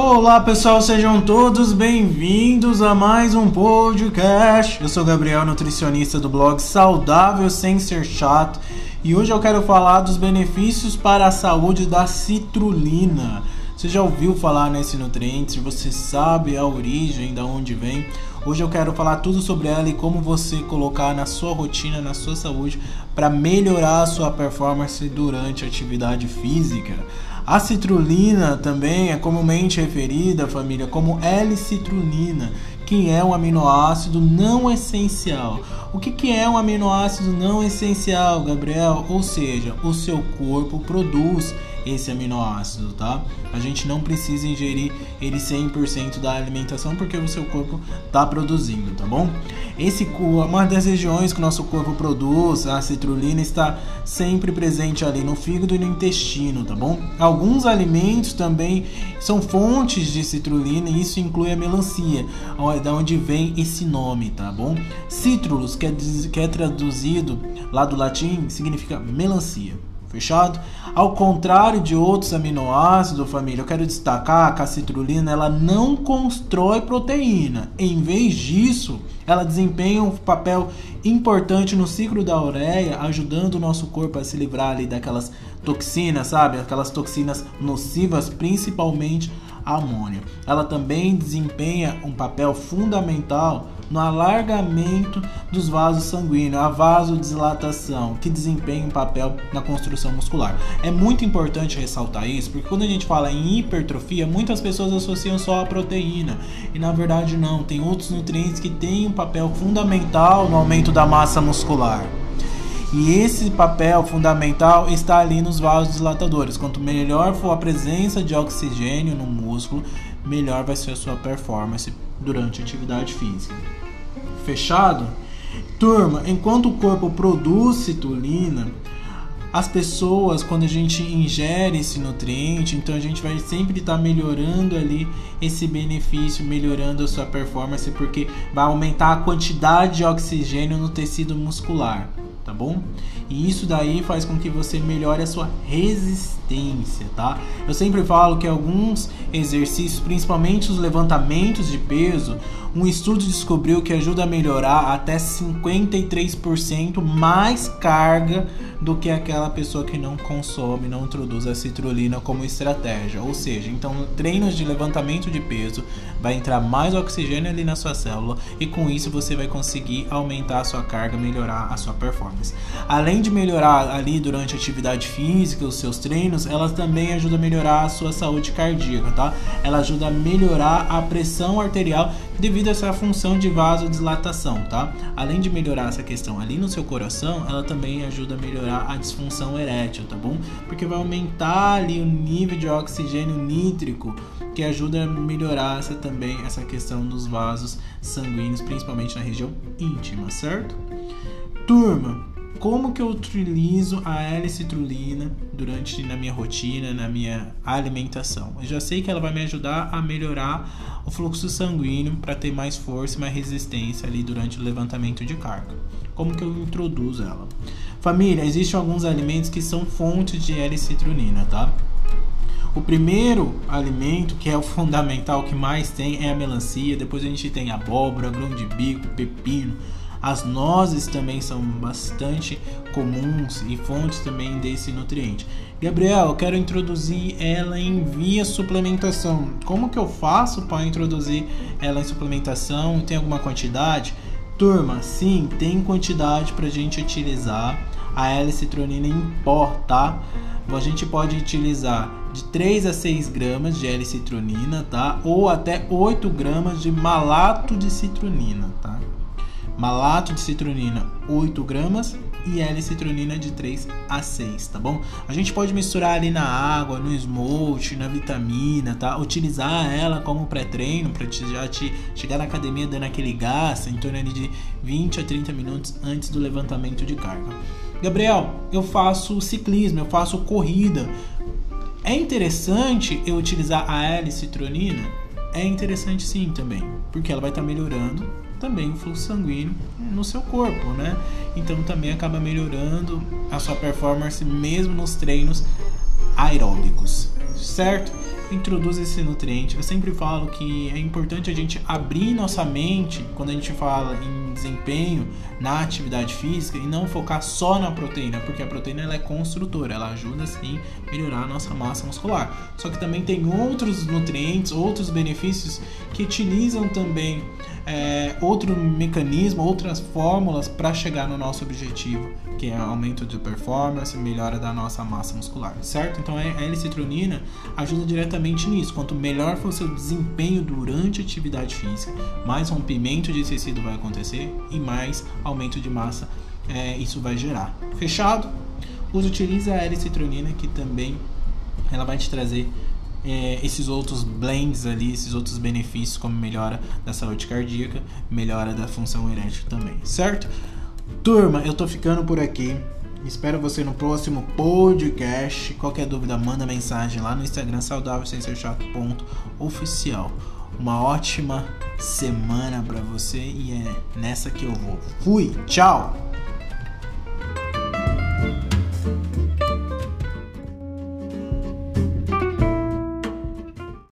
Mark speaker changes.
Speaker 1: Olá pessoal, sejam todos bem-vindos a mais um podcast. Eu sou Gabriel, nutricionista do blog Saudável Sem Ser Chato, e hoje eu quero falar dos benefícios para a saúde da citrulina. Você já ouviu falar nesse nutriente? Você sabe a origem, da onde vem? Hoje eu quero falar tudo sobre ela e como você colocar na sua rotina, na sua saúde, para melhorar a sua performance durante a atividade física. A citrulina também é comumente referida, família, como L-citrulina, que é um aminoácido não essencial. O que, que é um aminoácido não essencial, Gabriel? Ou seja, o seu corpo produz esse aminoácido, tá? A gente não precisa ingerir ele 100% da alimentação porque o seu corpo está produzindo, tá bom? Esse uma das regiões que o nosso corpo produz, a citrulina está sempre presente ali no fígado e no intestino, tá bom? Alguns alimentos também são fontes de citrulina e isso inclui a melancia, da onde vem esse nome, tá bom? Cítrulus, que é, que é traduzido lá do latim, significa melancia. Fechado? Ao contrário de outros aminoácidos, família, eu quero destacar que a citrulina ela não constrói proteína. Em vez disso, ela desempenha um papel importante no ciclo da ureia, ajudando o nosso corpo a se livrar ali daquelas toxinas, sabe? Aquelas toxinas nocivas, principalmente a amônia. Ela também desempenha um papel fundamental no alargamento dos vasos sanguíneos, a vasodilatação, que desempenha um papel na construção muscular. É muito importante ressaltar isso, porque quando a gente fala em hipertrofia, muitas pessoas associam só a proteína, e na verdade não, tem outros nutrientes que têm um papel fundamental no aumento da massa muscular. E esse papel fundamental está ali nos vasodilatadores. Quanto melhor for a presença de oxigênio no músculo, melhor vai ser a sua performance durante a atividade física. Fechado? Turma, enquanto o corpo produz citulina, as pessoas, quando a gente ingere esse nutriente, então a gente vai sempre estar tá melhorando ali esse benefício, melhorando a sua performance, porque vai aumentar a quantidade de oxigênio no tecido muscular, tá bom? E isso daí faz com que você melhore a sua resistência, tá? Eu sempre falo que alguns exercícios, principalmente os levantamentos de peso, um estudo descobriu que ajuda a melhorar até 53% mais carga do que aquela pessoa que não consome, não introduz a citrulina como estratégia. Ou seja, então treinos de levantamento de peso vai entrar mais oxigênio ali na sua célula e com isso você vai conseguir aumentar a sua carga, melhorar a sua performance. Além de melhorar ali durante a atividade física, os seus treinos, ela também ajuda a melhorar a sua saúde cardíaca, tá? Ela ajuda a melhorar a pressão arterial devido a essa função de vasodilatação, tá? Além de melhorar essa questão ali no seu coração, ela também ajuda a melhorar a disfunção erétil, tá bom? Porque vai aumentar ali o nível de oxigênio nítrico, que ajuda a melhorar essa também essa questão dos vasos sanguíneos, principalmente na região íntima, certo? Turma, como que eu utilizo a L-citrulina durante na minha rotina, na minha alimentação. Eu já sei que ela vai me ajudar a melhorar o fluxo sanguíneo para ter mais força e mais resistência ali durante o levantamento de carga. Como que eu introduzo ela? Família, existem alguns alimentos que são fontes de L-citrulina, tá? O primeiro alimento, que é o fundamental, que mais tem, é a melancia. Depois a gente tem abóbora, grão de bico, pepino, as nozes também são bastante comuns e fontes também desse nutriente. Gabriel, eu quero introduzir ela em via suplementação. Como que eu faço para introduzir ela em suplementação? Tem alguma quantidade? Turma, sim, tem quantidade para a gente utilizar a L-citronina em pó, tá? A gente pode utilizar de 3 a 6 gramas de L-citronina, tá? Ou até 8 gramas de malato de citronina, tá? malato de citronina 8 gramas e L-citronina de 3 a 6, tá bom? A gente pode misturar ali na água, no smolt, na vitamina, tá? Utilizar ela como pré-treino para já te chegar na academia dando aquele gás em torno de 20 a 30 minutos antes do levantamento de carga. Gabriel, eu faço ciclismo, eu faço corrida. É interessante eu utilizar a L-citronina? É interessante sim também, porque ela vai estar tá melhorando também o fluxo sanguíneo no seu corpo, né? Então também acaba melhorando a sua performance mesmo nos treinos aeróbicos, certo? Introduz esse nutriente. Eu sempre falo que é importante a gente abrir nossa mente quando a gente fala em desempenho na atividade física e não focar só na proteína, porque a proteína ela é construtora, ela ajuda sim a melhorar a nossa massa muscular. Só que também tem outros nutrientes, outros benefícios que utilizam também é, outro mecanismo, outras fórmulas para chegar no nosso objetivo, que é aumento de performance, melhora da nossa massa muscular, certo? Então a L-citronina ajuda diretamente nisso. Quanto melhor for o seu desempenho durante a atividade física, mais rompimento de tecido vai acontecer e mais aumento de massa é, isso vai gerar. Fechado? Utiliza a L-citronina que também ela vai te trazer é, esses outros blends ali, esses outros benefícios, como melhora da saúde cardíaca, melhora da função erétil também, certo? Turma, eu tô ficando por aqui. Espero você no próximo podcast. Qualquer dúvida, manda mensagem lá no Instagram saudável sem ser ponto oficial. Uma ótima semana para você e é nessa que eu vou. Fui, tchau.